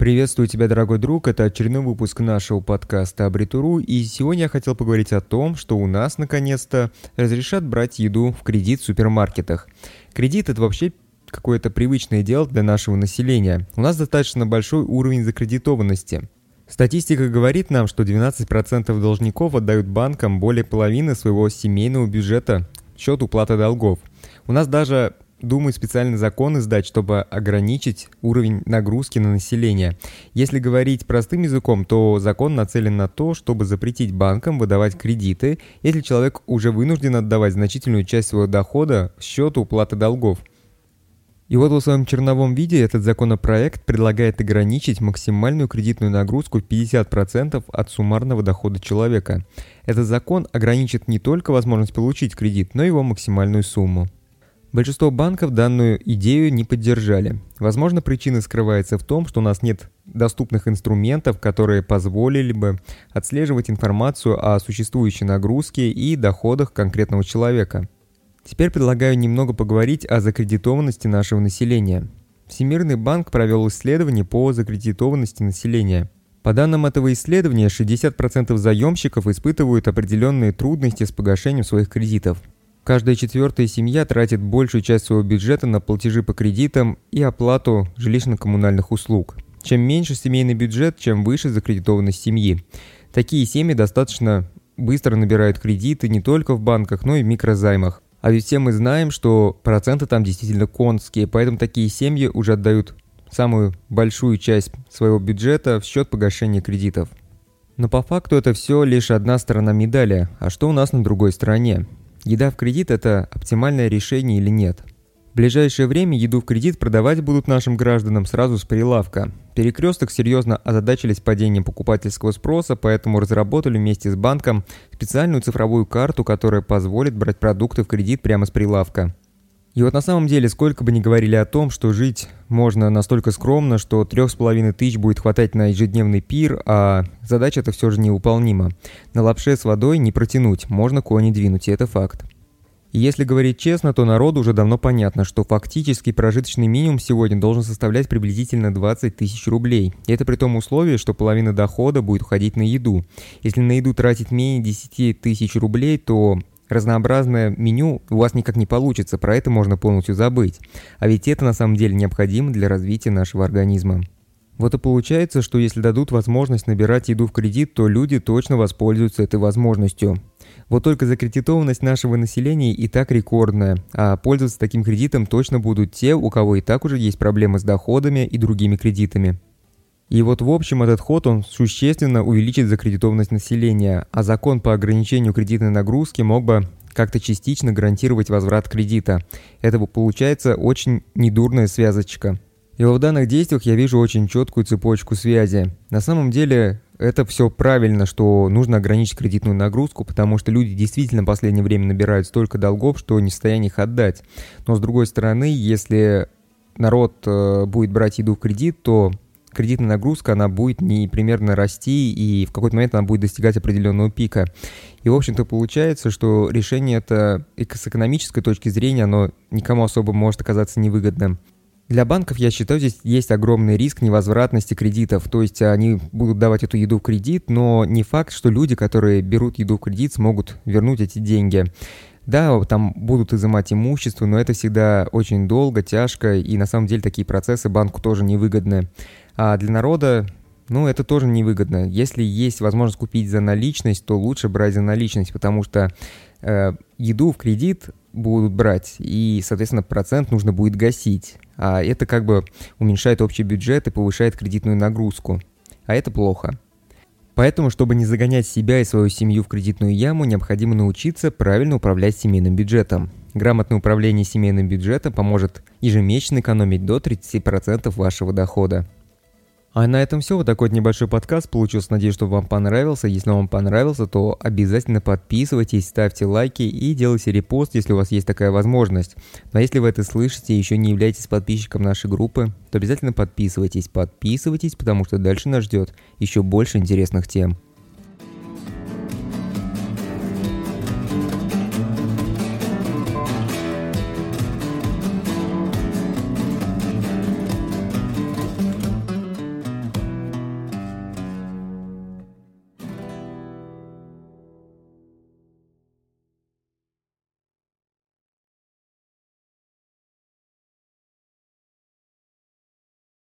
Приветствую тебя, дорогой друг, это очередной выпуск нашего подкаста Абритуру, и сегодня я хотел поговорить о том, что у нас наконец-то разрешат брать еду в кредит в супермаркетах. Кредит это вообще какое-то привычное дело для нашего населения. У нас достаточно большой уровень закредитованности. Статистика говорит нам, что 12% должников отдают банкам более половины своего семейного бюджета в счет уплаты долгов. У нас даже думают специальный закон издать, чтобы ограничить уровень нагрузки на население. Если говорить простым языком, то закон нацелен на то, чтобы запретить банкам выдавать кредиты, если человек уже вынужден отдавать значительную часть своего дохода в счет уплаты долгов. И вот в своем черновом виде этот законопроект предлагает ограничить максимальную кредитную нагрузку в 50% от суммарного дохода человека. Этот закон ограничит не только возможность получить кредит, но и его максимальную сумму. Большинство банков данную идею не поддержали. Возможно, причина скрывается в том, что у нас нет доступных инструментов, которые позволили бы отслеживать информацию о существующей нагрузке и доходах конкретного человека. Теперь предлагаю немного поговорить о закредитованности нашего населения. Всемирный банк провел исследование по закредитованности населения. По данным этого исследования, 60% заемщиков испытывают определенные трудности с погашением своих кредитов – Каждая четвертая семья тратит большую часть своего бюджета на платежи по кредитам и оплату жилищно-коммунальных услуг. Чем меньше семейный бюджет, чем выше закредитованность семьи. Такие семьи достаточно быстро набирают кредиты не только в банках, но и в микрозаймах. А ведь все мы знаем, что проценты там действительно конские, поэтому такие семьи уже отдают самую большую часть своего бюджета в счет погашения кредитов. Но по факту это все лишь одна сторона медали. А что у нас на другой стороне? Еда в кредит – это оптимальное решение или нет? В ближайшее время еду в кредит продавать будут нашим гражданам сразу с прилавка. Перекресток серьезно озадачились падением покупательского спроса, поэтому разработали вместе с банком специальную цифровую карту, которая позволит брать продукты в кредит прямо с прилавка. И вот на самом деле, сколько бы ни говорили о том, что жить можно настолько скромно, что трех с половиной тысяч будет хватать на ежедневный пир, а задача это все же невыполнима. На лапше с водой не протянуть, можно кони двинуть, и это факт. И если говорить честно, то народу уже давно понятно, что фактически прожиточный минимум сегодня должен составлять приблизительно 20 тысяч рублей. И это при том условии, что половина дохода будет уходить на еду. Если на еду тратить менее 10 тысяч рублей, то разнообразное меню у вас никак не получится, про это можно полностью забыть. А ведь это на самом деле необходимо для развития нашего организма. Вот и получается, что если дадут возможность набирать еду в кредит, то люди точно воспользуются этой возможностью. Вот только закредитованность нашего населения и так рекордная, а пользоваться таким кредитом точно будут те, у кого и так уже есть проблемы с доходами и другими кредитами. И вот в общем этот ход он существенно увеличит закредитованность населения, а закон по ограничению кредитной нагрузки мог бы как-то частично гарантировать возврат кредита. Это получается очень недурная связочка. И в данных действиях я вижу очень четкую цепочку связи. На самом деле это все правильно, что нужно ограничить кредитную нагрузку, потому что люди действительно в последнее время набирают столько долгов, что не в состоянии их отдать. Но с другой стороны, если народ э, будет брать еду в кредит, то кредитная нагрузка, она будет не примерно расти, и в какой-то момент она будет достигать определенного пика. И, в общем-то, получается, что решение это с экономической точки зрения, оно никому особо может оказаться невыгодным. Для банков, я считаю, здесь есть огромный риск невозвратности кредитов. То есть они будут давать эту еду в кредит, но не факт, что люди, которые берут еду в кредит, смогут вернуть эти деньги. Да, там будут изымать имущество, но это всегда очень долго, тяжко, и на самом деле такие процессы банку тоже невыгодны. А для народа, ну, это тоже невыгодно. Если есть возможность купить за наличность, то лучше брать за наличность, потому что э, еду в кредит будут брать, и, соответственно, процент нужно будет гасить. А это как бы уменьшает общий бюджет и повышает кредитную нагрузку. А это плохо. Поэтому, чтобы не загонять себя и свою семью в кредитную яму, необходимо научиться правильно управлять семейным бюджетом. Грамотное управление семейным бюджетом поможет ежемесячно экономить до 30% вашего дохода. А на этом все. Вот такой вот небольшой подкаст получился. Надеюсь, что вам понравился. Если вам понравился, то обязательно подписывайтесь, ставьте лайки и делайте репост, если у вас есть такая возможность. Но ну, а если вы это слышите и еще не являетесь подписчиком нашей группы, то обязательно подписывайтесь. Подписывайтесь, потому что дальше нас ждет еще больше интересных тем.